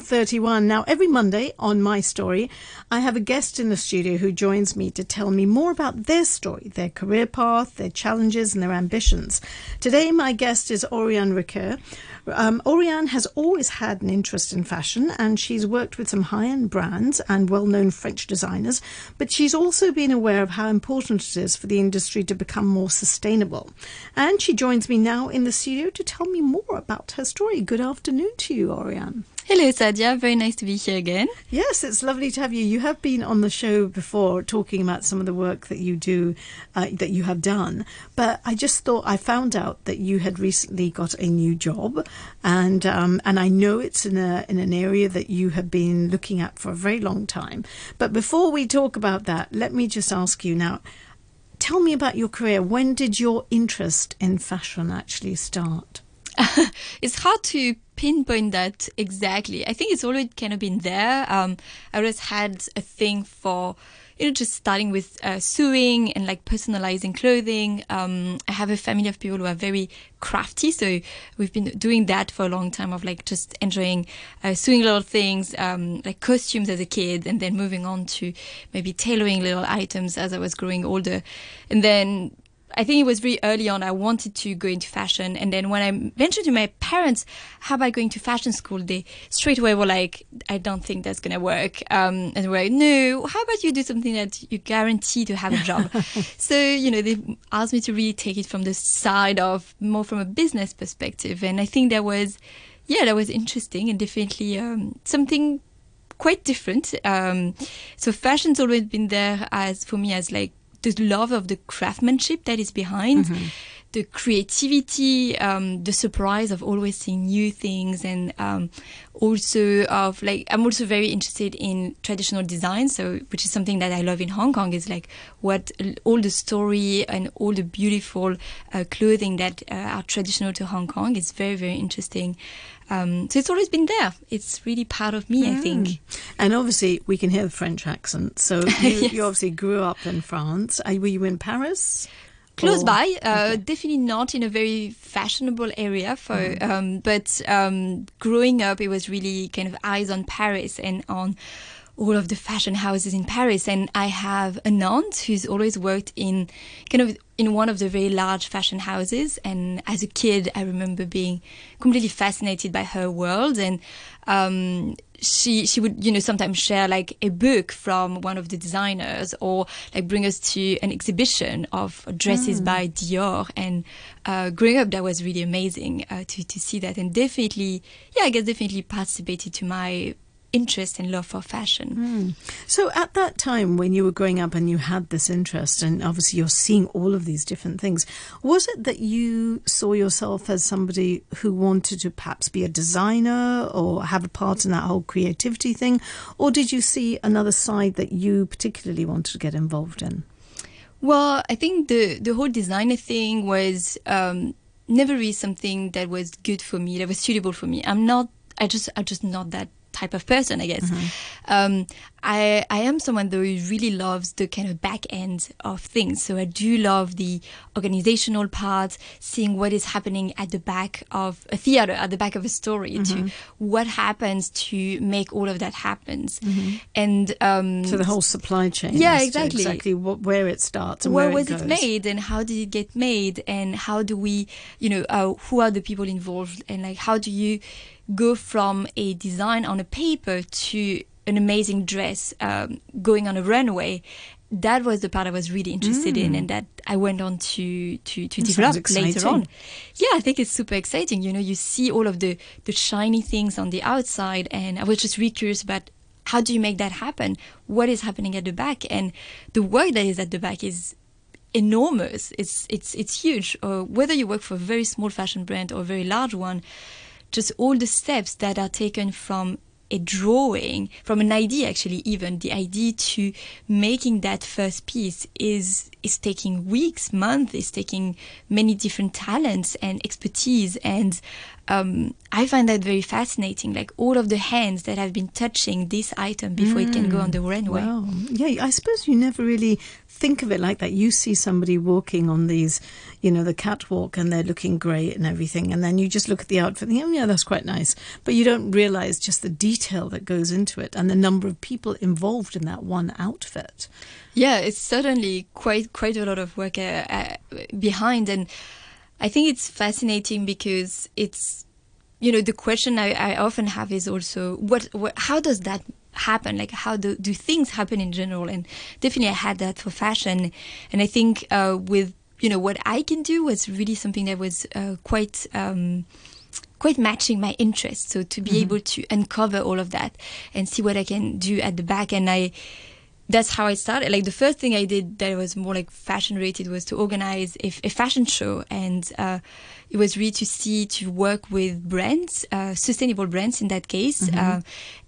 31. Now, every Monday on My Story, I have a guest in the studio who joins me to tell me more about their story, their career path, their challenges, and their ambitions. Today, my guest is Oriane Ricoeur. Um, Oriane has always had an interest in fashion and she's worked with some high end brands and well known French designers, but she's also been aware of how important it is for the industry to become more sustainable. And she joins me now in the studio to tell me more about her story. Good afternoon to you, Oriane. Hello, Sadia. Very nice to be here again. Yes, it's lovely to have you. You have been on the show before talking about some of the work that you do, uh, that you have done. But I just thought I found out that you had recently got a new job, and um, and I know it's in a in an area that you have been looking at for a very long time. But before we talk about that, let me just ask you now. Tell me about your career. When did your interest in fashion actually start? it's hard to pinpoint that exactly. I think it's always kind of been there. Um, I always had a thing for, you know, just starting with uh, sewing and like personalizing clothing. Um, I have a family of people who are very crafty, so we've been doing that for a long time of like just enjoying uh, sewing little things, um, like costumes as a kid, and then moving on to maybe tailoring little items as I was growing older, and then I think it was really early on. I wanted to go into fashion. And then when I mentioned to my parents, how about going to fashion school? They straight away were like, I don't think that's going to work. Um, and we're like, no, how about you do something that you guarantee to have a job? so, you know, they asked me to really take it from the side of more from a business perspective. And I think that was, yeah, that was interesting and definitely um, something quite different. Um, so fashion's always been there as for me as like the love of the craftsmanship that is behind, mm-hmm. The creativity, um, the surprise of always seeing new things, and um, also of like I'm also very interested in traditional design, so which is something that I love in Hong Kong is like what all the story and all the beautiful uh, clothing that uh, are traditional to Hong Kong is very very interesting. Um, so it's always been there. It's really part of me, mm. I think. And obviously, we can hear the French accent. So you, yes. you obviously grew up in France. were you in Paris? Close or? by, uh, okay. definitely not in a very fashionable area. For mm. um, but um, growing up, it was really kind of eyes on Paris and on all of the fashion houses in Paris. And I have an aunt who's always worked in kind of in one of the very large fashion houses. And as a kid, I remember being completely fascinated by her world. And um, she she would you know sometimes share like a book from one of the designers or like bring us to an exhibition of dresses mm. by Dior and uh, growing up that was really amazing uh, to to see that and definitely yeah I guess definitely participated to my interest and love for fashion. Mm. So, at that time when you were growing up and you had this interest, and obviously you're seeing all of these different things, was it that you saw yourself as somebody who wanted to perhaps be a designer or have a part in that whole creativity thing? Or did you see another side that you particularly wanted to get involved in? Well, I think the, the whole designer thing was um, never really something that was good for me, that was suitable for me. I'm not I just I'm just not that type of person, I guess. Mm-hmm. Um, I I am someone though who really loves the kind of back end of things. So I do love the organizational part, seeing what is happening at the back of a theater, at the back of a story, mm-hmm. to what happens to make all of that happens. Mm-hmm. And um, so the whole supply chain. Yeah, exactly. Exactly what, where it starts and where, where was it, it, made and how did it get made and how do we, you know, uh, who are the people involved and like how do you go from a design on a paper to an amazing dress um, going on a runway that was the part I was really interested mm. in and that I went on to to, to develop later on. Yeah, I think it's super exciting. You know, you see all of the the shiny things on the outside and I was just really curious about how do you make that happen? What is happening at the back? And the work that is at the back is enormous. It's it's it's huge. Uh, whether you work for a very small fashion brand or a very large one, just all the steps that are taken from a drawing from an idea actually even. The idea to making that first piece is is taking weeks months is taking many different talents and expertise and um, I find that very fascinating. Like all of the hands that have been touching this item before mm. it can go on the runway. Wow. Yeah, I suppose you never really think of it like that. You see somebody walking on these, you know, the catwalk and they're looking great and everything. And then you just look at the outfit and think, oh, yeah, that's quite nice. But you don't realize just the detail that goes into it and the number of people involved in that one outfit. Yeah, it's certainly quite quite a lot of work uh, uh, behind, and I think it's fascinating because it's you know the question I, I often have is also what, what how does that happen? Like how do, do things happen in general? And definitely i had that for fashion. And i think uh, with you know what i can do was really something that was uh, quite um, quite matching my interests. So to be mm-hmm. able to uncover all of that and see what i can do at the back. And i that's how I started. Like the first thing I did that was more like fashion related was to organize a, a fashion show, and uh, it was really to see to work with brands, uh, sustainable brands in that case. Mm-hmm. Uh,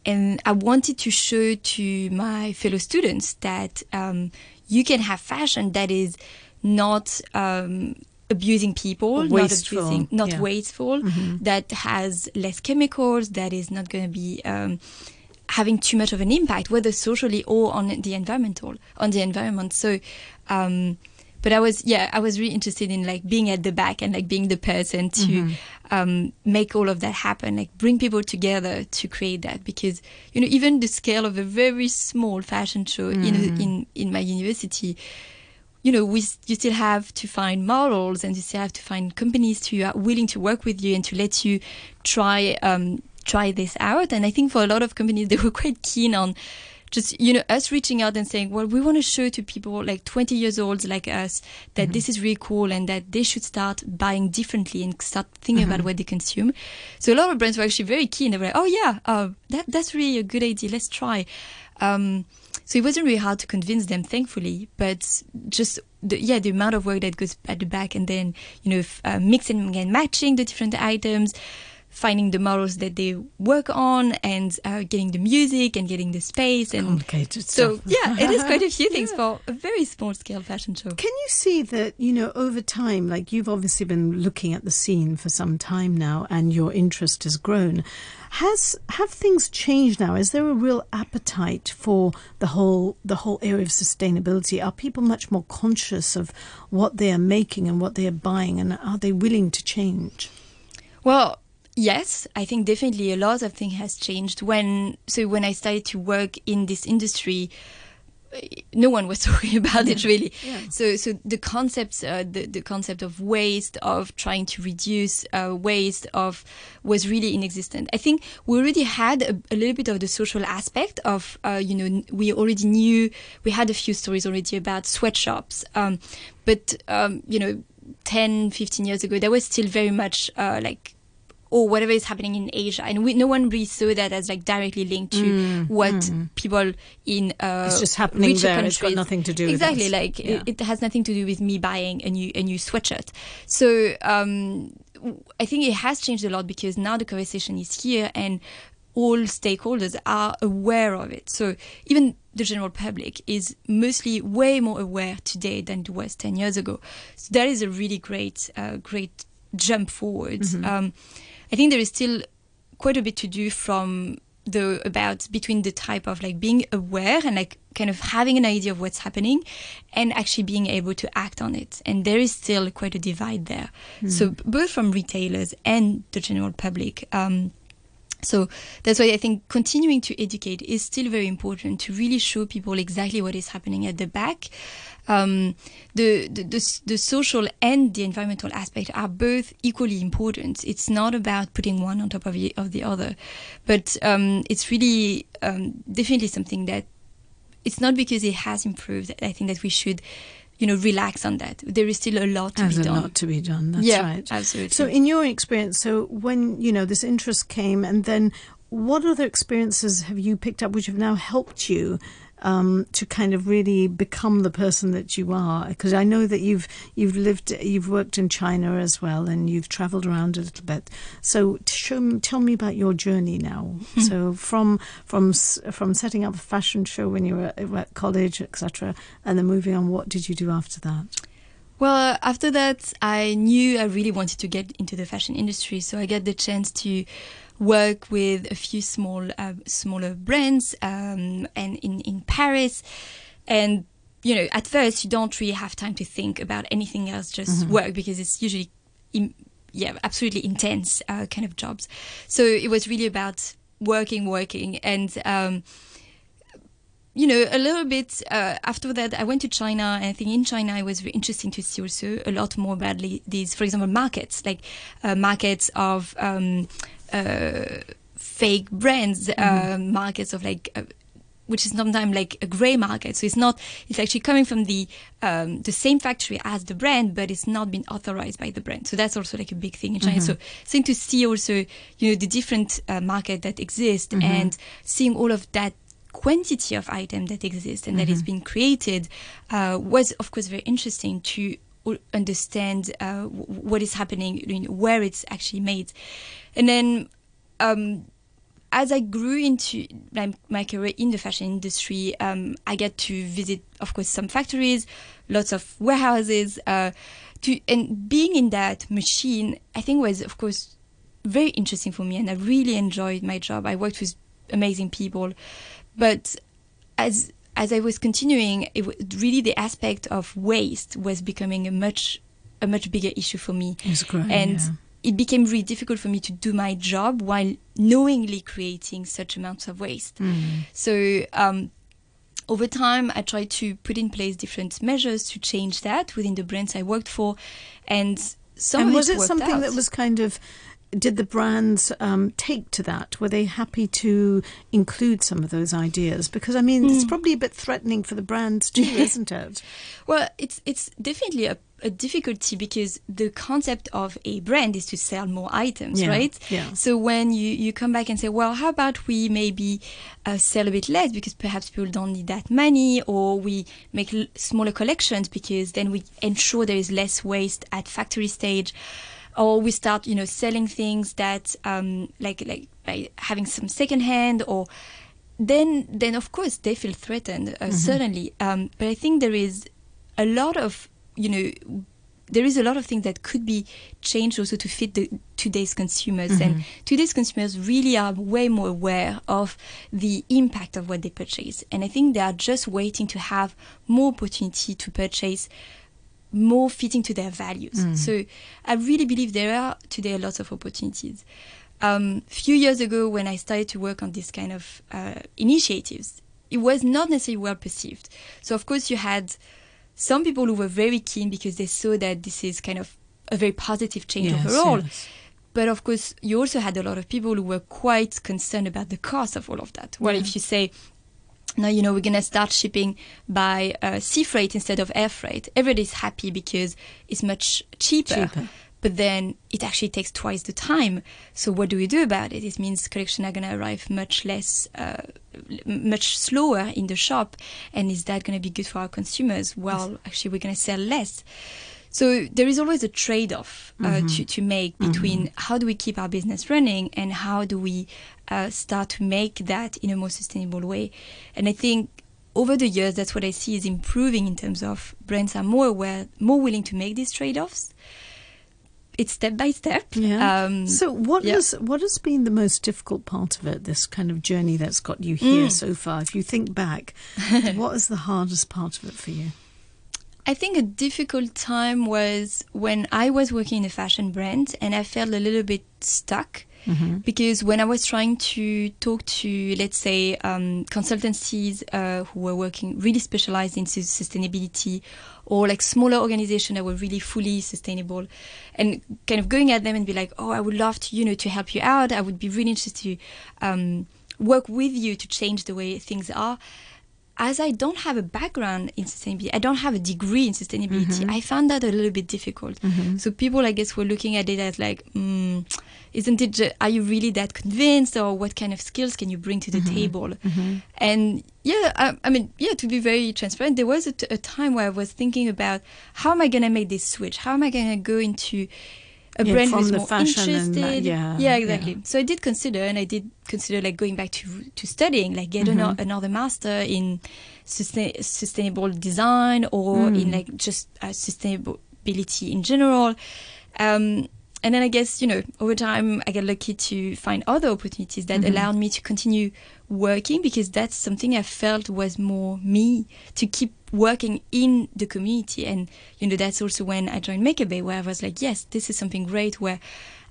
and I wanted to show to my fellow students that um, you can have fashion that is not. Um, abusing people, wasteful. not abusing, not yeah. wasteful, mm-hmm. that has less chemicals, that is not going to be um, having too much of an impact, whether socially or on the environmental on the environment. So, um, but I was yeah, I was really interested in like being at the back and like being the person to mm-hmm. um, make all of that happen, like bring people together to create that. Because you know, even the scale of a very small fashion show mm-hmm. in in in my university you know, we, you still have to find models and you still have to find companies who are willing to work with you and to let you try um, try this out. And I think for a lot of companies, they were quite keen on just you know us reaching out and saying well we want to show to people like 20 years old like us that mm-hmm. this is really cool and that they should start buying differently and start thinking mm-hmm. about what they consume so a lot of brands were actually very keen they were like oh yeah uh, that, that's really a good idea let's try um, so it wasn't really hard to convince them thankfully but just the, yeah the amount of work that goes at the back and then you know uh, mixing and matching the different items finding the models that they work on and uh, getting the music and getting the space and complicated stuff. so stuff. yeah it is quite a few things yeah. for a very small scale fashion show can you see that you know over time like you've obviously been looking at the scene for some time now and your interest has grown has have things changed now is there a real appetite for the whole the whole area of sustainability are people much more conscious of what they are making and what they are buying and are they willing to change well Yes, I think definitely a lot of things has changed. When so when I started to work in this industry, no one was talking about yeah. it really. Yeah. So so the concepts, uh, the the concept of waste, of trying to reduce uh, waste, of was really inexistent. I think we already had a, a little bit of the social aspect of uh, you know we already knew we had a few stories already about sweatshops, um, but um, you know 10, 15 years ago there was still very much uh, like or whatever is happening in Asia, and we, no one really saw that as like directly linked to mm, what mm. people in uh, it's just happening richer there. Countries, it's got nothing to do exactly with like yeah. it, it, has nothing to do with me buying a new a new sweatshirt. So um, I think it has changed a lot because now the conversation is here and all stakeholders are aware of it. So even the general public is mostly way more aware today than it was 10 years ago. So that is a really great, uh, great jump forward. Mm-hmm. Um, I think there is still quite a bit to do from the about between the type of like being aware and like kind of having an idea of what's happening and actually being able to act on it and there is still quite a divide there mm. so both from retailers and the general public um, so that's why I think continuing to educate is still very important to really show people exactly what is happening at the back. Um, the, the, the, the, social and the environmental aspect are both equally important. It's not about putting one on top of the, of the other, but um, it's really um, definitely something that it's not because it has improved. I think that we should you know, relax on that. There is still a lot to There's be done. a lot to be done. That's yeah, right. Absolutely. So, in your experience, so when you know this interest came, and then what other experiences have you picked up which have now helped you um, to kind of really become the person that you are. Because I know that you've you've lived, you've worked in China as well, and you've travelled around a little bit. So show, tell me about your journey now. Hmm. So from from from setting up a fashion show when you were at college, etc., and then moving on, what did you do after that? Well, after that, I knew I really wanted to get into the fashion industry, so I got the chance to work with a few small, uh, smaller brands, um, and in in Paris, and you know, at first you don't really have time to think about anything else, just mm-hmm. work because it's usually, Im- yeah, absolutely intense uh, kind of jobs. So it was really about working, working, and. Um, you know, a little bit uh, after that, I went to China, and I think in China it was very interesting to see also a lot more about these, for example, markets, like uh, markets of um, uh, fake brands, mm-hmm. markets of like uh, which is sometimes like a gray market. So it's not, it's actually coming from the, um, the same factory as the brand, but it's not been authorized by the brand. So that's also like a big thing in China. Mm-hmm. So seeing to see also, you know, the different uh, market that exist mm-hmm. and seeing all of that quantity of items that exist and mm-hmm. that is being created uh, was of course very interesting to understand uh, what is happening, where it's actually made, and then um, as I grew into my, my, career in the fashion industry, um, I get to visit, of course, some factories, lots of warehouses, uh, to and being in that machine, I think was, of course, very interesting for me, and I really enjoyed my job. I worked with amazing people, but as as I was continuing, it was really the aspect of waste was becoming a much a much bigger issue for me. And yeah. it became really difficult for me to do my job while knowingly creating such amounts of waste. Mm. So um, over time, I tried to put in place different measures to change that within the brands I worked for, and some and was it, it something out. that was kind of did the brands um, take to that? Were they happy to include some of those ideas? Because I mean, mm. it's hmm. probably a bit threatening for the brands too, isn't it? Well, it's it's definitely a, a, difficulty because the concept of a brand is to sell more items, yeah. right? Yeah. So when you you come back and say, well, how about we maybe uh, sell a bit less because perhaps people don't need that money, or we make l- smaller collections because then we ensure there is less waste at factory stage or we start you know selling things that um, like like by having some second hand or then then of course they feel threatened uh, mm-hmm. certainly um, but i think there is a lot of you know there is a lot of things that could be changed also to fit the today's consumers mm-hmm. and today's consumers really are way more aware of the impact of what they purchase and i think they are just waiting to have more opportunity to purchase more fitting to their values. Mm. So I really believe there are today a lot of opportunities. A um, few years ago, when I started to work on this kind of uh, initiatives, it was not necessarily well perceived. So of course, you had some people who were very keen because they saw that this is kind of a very positive change yes, overall. Yes. But of course, you also had a lot of people who were quite concerned about the cost of all of that. Well, yeah. if you say now you know we're gonna start shipping by uh, sea freight instead of air freight. Everybody's happy because it's much cheaper, cheaper. But then it actually takes twice the time. So what do we do about it? It means collections are gonna arrive much less, uh, much slower in the shop, and is that gonna be good for our consumers? Well, actually, we're gonna sell less. So there is always a trade-off uh, mm-hmm. to, to make between mm-hmm. how do we keep our business running and how do we uh, start to make that in a more sustainable way. And I think over the years, that's what I see is improving in terms of brands are more aware, more willing to make these trade-offs. It's step by step. Yeah. Um, so what yeah. has what has been the most difficult part of it? This kind of journey that's got you here mm. so far. If you think back, what is the hardest part of it for you? I think a difficult time was when I was working in a fashion brand and I felt a little bit stuck. Mm-hmm. Because when I was trying to talk to, let's say, um, consultancies uh, who were working really specialized into sustainability, or like smaller organizations that were really fully sustainable, and kind of going at them and be like, "Oh, I would love to, you know, to help you out. I would be really interested to um, work with you to change the way things are." As I don't have a background in sustainability, I don't have a degree in sustainability. Mm-hmm. I found that a little bit difficult. Mm-hmm. So people, I guess, were looking at it as like, mm, isn't it? Ju- are you really that convinced, or what kind of skills can you bring to the mm-hmm. table? Mm-hmm. And yeah, I, I, mean, yeah, to be very transparent, there was a, t- a time where I was thinking about how am I going to make this switch? How am I going to go into a yeah, brand who's more interested. That, yeah, yeah, exactly. Yeah. So I did consider, and I did consider like going back to to studying, like get mm-hmm. another, another master in sustain, sustainable design or mm. in like just uh, sustainability in general. Um, and then I guess, you know, over time, I got lucky to find other opportunities that mm-hmm. allowed me to continue working because that's something I felt was more me to keep working in the community. And, you know, that's also when I joined Maker Bay, where I was like, yes, this is something great where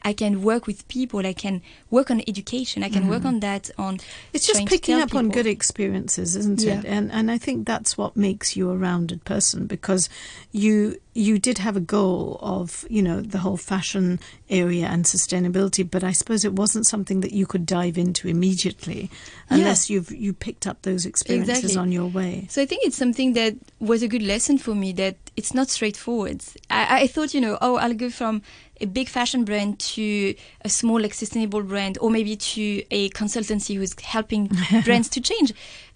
I can work with people. I can work on education. I can work mm. on that. On It's just picking up on good experiences, isn't Yeah. it? And and I think that's what makes you a rounded person because you you did have a goal of you know the whole fashion area and sustainability, but I suppose it wasn't something that you could dive into immediately unless you've you picked up those experiences Exactly. on your way. So I think it's something that was a good lesson for me that it's not straightforward. I, I thought, you know, oh, I'll go from a big fashion brand to a small, like, sustainable brand, or maybe to a consultancy who's helping brands to change.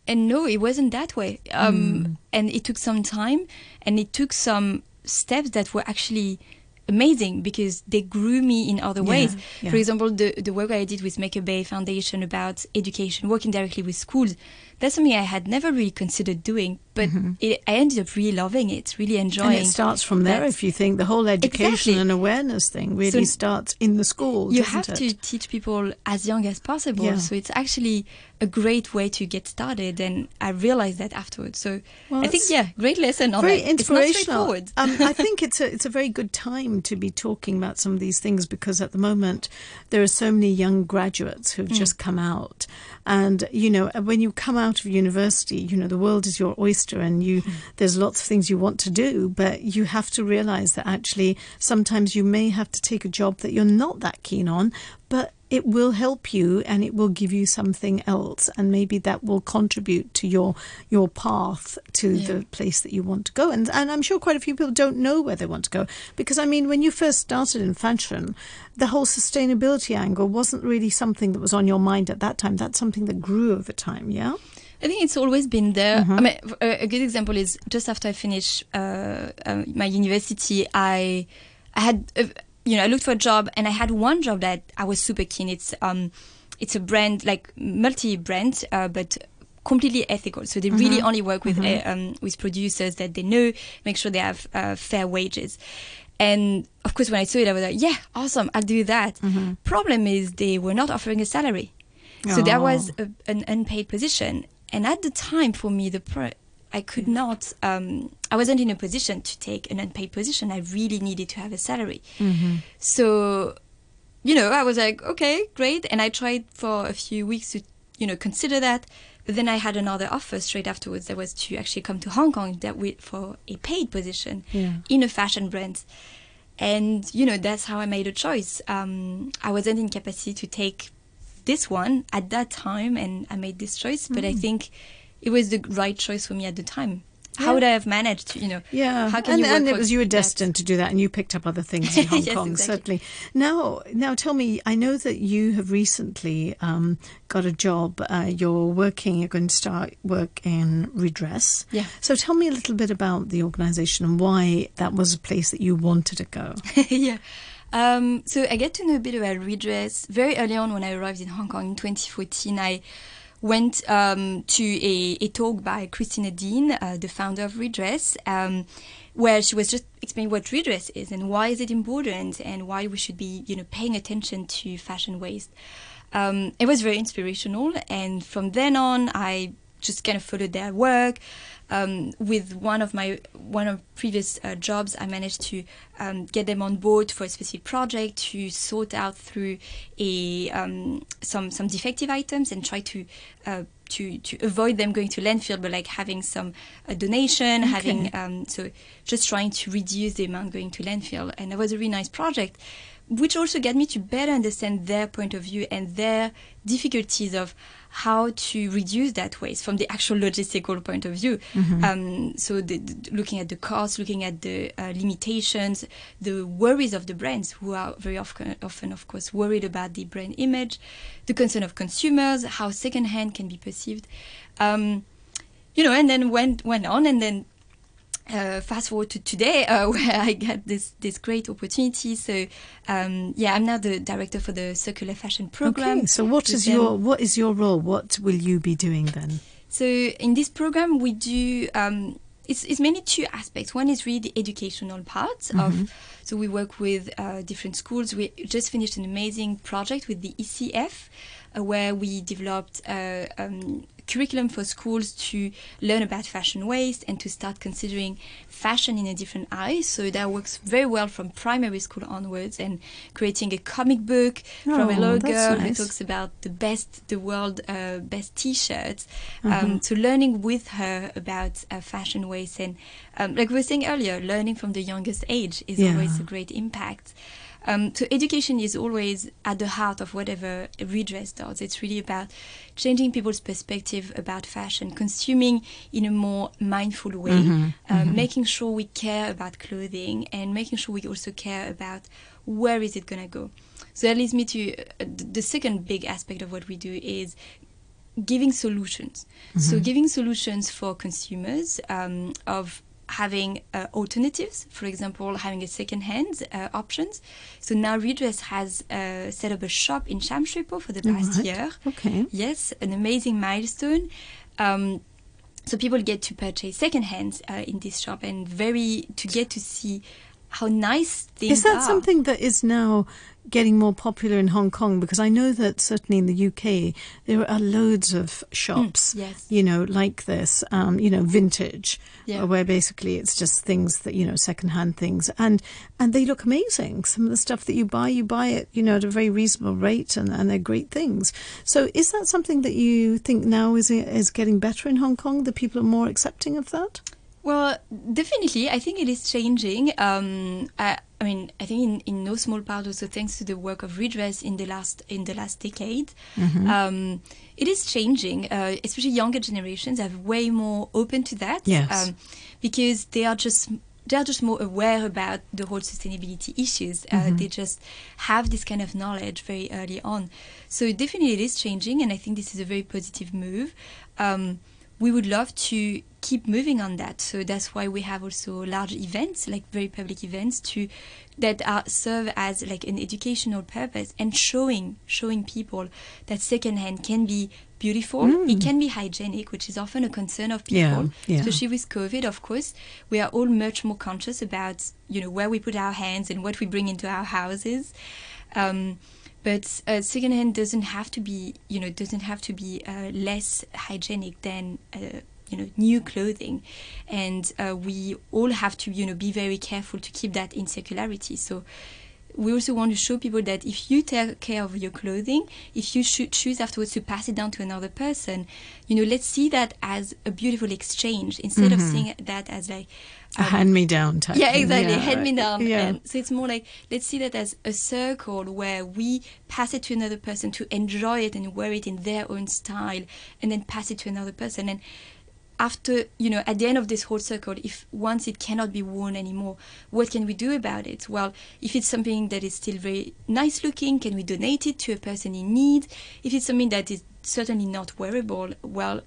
And no, it wasn't that way. Um, And it took some time and it took some steps that were actually amazing because they grew me in other Yeah, ways. yeah. For example, the, the work I did with Maker Bay Foundation about education, working directly with schools, that's something I had never really considered doing, but it, I ended up really loving it, really enjoying. Mm-hmm. And it starts from there, if you think the whole education Exactly. and awareness thing really So starts in the schools. you have it? to teach people as young as possible. Yeah. So it's actually a great way to get started, and I realized that afterwards. So Well, I think, yeah, great lesson on very that. It's not inspirational. straightforward. um, I think it's a it's a very good time to be talking about some of these things because at the moment there are so many young graduates who've Mm. just come out, and you know when you come out of university, you know the world is your oyster, and you Mm. there's lots of things you want to do, but you have to realize that actually sometimes you may have to take a job that you're not that keen on, but it will help you and it will give you something else and maybe that will contribute to your your path to Yeah. the place that you want to go and and I'm sure quite a few people don't know where they want to go because I mean when you first started in fashion the whole sustainability angle wasn't really something that was on your mind at that time that's something that grew over time yeah I think it's always been there. Mm-hmm. I mean, a, a good example is just after I finished uh, uh, my university, I I had a, you know I looked for a job and I had one job that I was super keen. It's um it's a brand like multi brand, uh, but completely ethical. So they Mm-hmm. really only work with uh, um, with producers that they know, make sure they have uh, fair wages. And of course, when I saw it, I was like, "Yeah, awesome! I'll do that." Mm-hmm. Problem is, they were not offering a salary, so there Oh. was a, an unpaid position. And at the time, for me, the pro- I could not. Um, I wasn't in a position to take an unpaid position. I really needed to have a salary. So, you know, I was like, okay, great. And I tried for a few weeks to, you know, consider that. But then I had another offer straight afterwards that was to actually come to Hong Kong that with for a paid position Yeah. in a fashion brand. And you know that's how I made a choice. Um, I wasn't in capacity to take this one at that time, and I made this choice. But I think it was the right choice for me at the time. Yeah. How would I have managed? You know, Yeah, How can and, you and it was you were destined to do that, and you picked up other things in Hong Yes, Kong, exactly. certainly. Now, now, tell me, I know that you have recently um, got a job. Uh, you're working. You're going to start work in redress. Yeah. So tell me a little bit about the organisation and why that was a place that you wanted to go. yeah. Um, so I get to know a bit about redress very early on when I arrived in Hong Kong in 2014. I went um, to a, a talk by Christina Dean, uh, the founder of Redress, um, where she was just explaining what redress is and why is it important and why we should be, you know, paying attention to fashion waste. Um, it was very inspirational, and from then on, I just kind of followed their work. Um, with one of my one of previous uh, jobs, I managed to um, get them on board for a specific project to sort out through a um, some some defective items and try to uh, to to avoid them going to landfill, but like having some uh, donation, having um, so just trying to reduce the amount going to landfill, and that was a really nice project which also got me to better understand their point of view and their difficulties of how to reduce that waste from the actual logistical point of view. Um, so, the, the- looking at the costs, looking at the uh, limitations, the worries of the brands, who are very often, often, of course, worried about the brand image, the concern of consumers, how secondhand can be perceived. Um, you know, and then went went on, and then uh, fast forward to today, uh, where I get this this great opportunity. So, um, yeah, I'm now the director for the circular fashion program. Okay, so what is them. your what is your role? What will you be doing then? So in this program, we do. Um, it's, it's mainly two aspects. One is really the educational part Mm-hmm. of. So we work with uh, different schools. We just finished an amazing project with the ECF, uh, where we developed uh, um, curriculum for schools to learn about fashion waste and to start considering fashion in a different eye. So that works very well from primary school onwards and creating a comic book from a Oh, little girl who talks about the best, the world uh, best T-shirts. Um, so learning with her about uh, fashion waste and um, like we were saying earlier, learning from the youngest age is Yeah. always a great impact. Um, so education is always at the heart of whatever redress does. It's really about changing people's perspective about fashion, consuming in a more mindful way, Mm-hmm. um, making sure we care about clothing, and making sure we also care about where is it going to go. So that leads me to uh, the second big aspect of what we do is giving solutions. So giving solutions for consumers um, of having uh, alternatives, for example, having a second-hand uh, options. So now Redress has uh, set up a shop in Sham Shui Po for the past Right. year. Okay. Yes, an amazing milestone. Um, so people get to purchase second-hand uh, in this shop and very to get to see how nice things Is that are. something that is now getting more popular in Hong Kong? Because I know that certainly in the UK there are loads of shops, Mm, yes. you know, like this, um, you know, vintage, Yeah. uh, where basically it's just things that you know, secondhand things, and and they look amazing. Some of the stuff that you buy, you buy it, you know, at a very reasonable rate, and, and they're great things. So is that something that you think now is is getting better in Hong Kong? That people are more accepting of that? Well, definitely, I think it is changing. Um, I, I mean, I think in, in no small part also thanks to the work of Redress in the last in the last decade, Mm-hmm. um, it is changing. Uh, especially younger generations are way more open to that. Yes. Um, because they are just they are just more aware about the whole sustainability issues. Uh, They just have this kind of knowledge very early on. So definitely it is changing, and I think this is a very positive move. Um, we would love to keep moving on that. So that's why we have also large events, like very public events, to that are serve as like an educational purpose and showing showing people that secondhand can be beautiful. It can be hygienic, which is often a concern of Yeah, people, yeah. especially with COVID. Of course, we are all much more conscious about you know where we put our hands and what we bring into our houses. Um, but uh, secondhand doesn't have to be, you know, doesn't have to be uh, less hygienic than, uh, you know, new clothing, and uh, we all have to, you know, be very careful to keep that in circularity. So we also want to show people that if you take care of your clothing, if you should choose afterwards to pass it down to another person, you know, let's see that as a beautiful exchange instead of seeing that as like A um, hand me down type. yeah, exactly. Yeah, Hand me right. down. Yeah. And so it's more like let's see that as a circle where we pass it to another person to enjoy it and wear it in their own style, and then pass it to another person. And after you know, at the end of this whole circle, if once it cannot be worn anymore, what can we do about it? Well, if it's something that is still very nice looking, can we donate it to a person in need? If it's something that is certainly not wearable, well,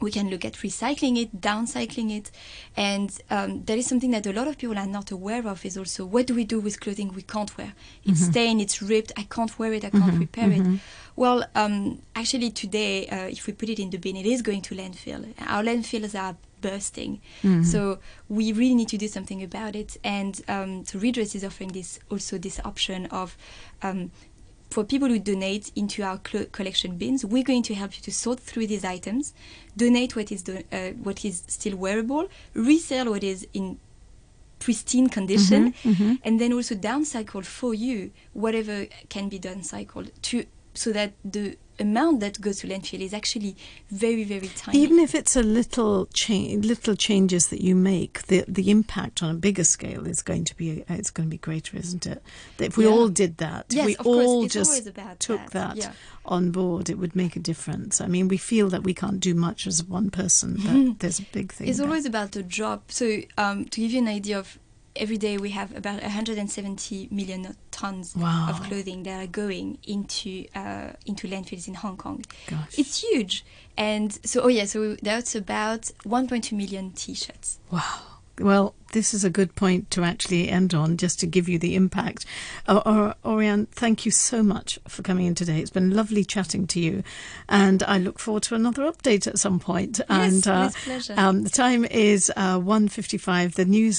we can look at recycling it, downcycling it, and um, that is something that a lot of people are not aware of. Is also what do we do with clothing we can't wear? It's stained, it's ripped. I can't wear it. I can't repair it. Well, um, actually, today, uh, if we put it in the bin, it is going to landfill. Our landfills are bursting, so we really need to do something about it. And um, so Redress is offering this also this option of um, for people who donate into our collection bins, we're going to help you to sort through these items, donate what is do- uh, what is still wearable, resell what is in pristine condition, Mm-hmm, and then also downcycle for you whatever can be downcycled to so that the amount that goes to landfill is actually very very tiny. Even if it's a little change, little changes that you make, the the impact on a bigger scale is going to be uh, it's going to be greater, isn't it? If we Yeah. all did that, Yes, we all just took that, that, yeah. on board, it would make a difference. I mean, we feel that we can't do much as one person, but there's a big thing. It's there. always about the drop. So um, to give you an idea of every day we have about 170 million tons Wow. of clothing that are going into uh, into landfills in Hong Kong. Gosh. It's huge. And so oh yeah, so that's about 1.2 million t-shirts. wow. Well, this is a good point to actually end on, just to give you the impact. Uh, Oriane, thank you so much for coming in today. It's been lovely chatting to you, and I look forward to another update at some point. Yes, and uh, pleasure. um, the time is uh, one fifty-five. The news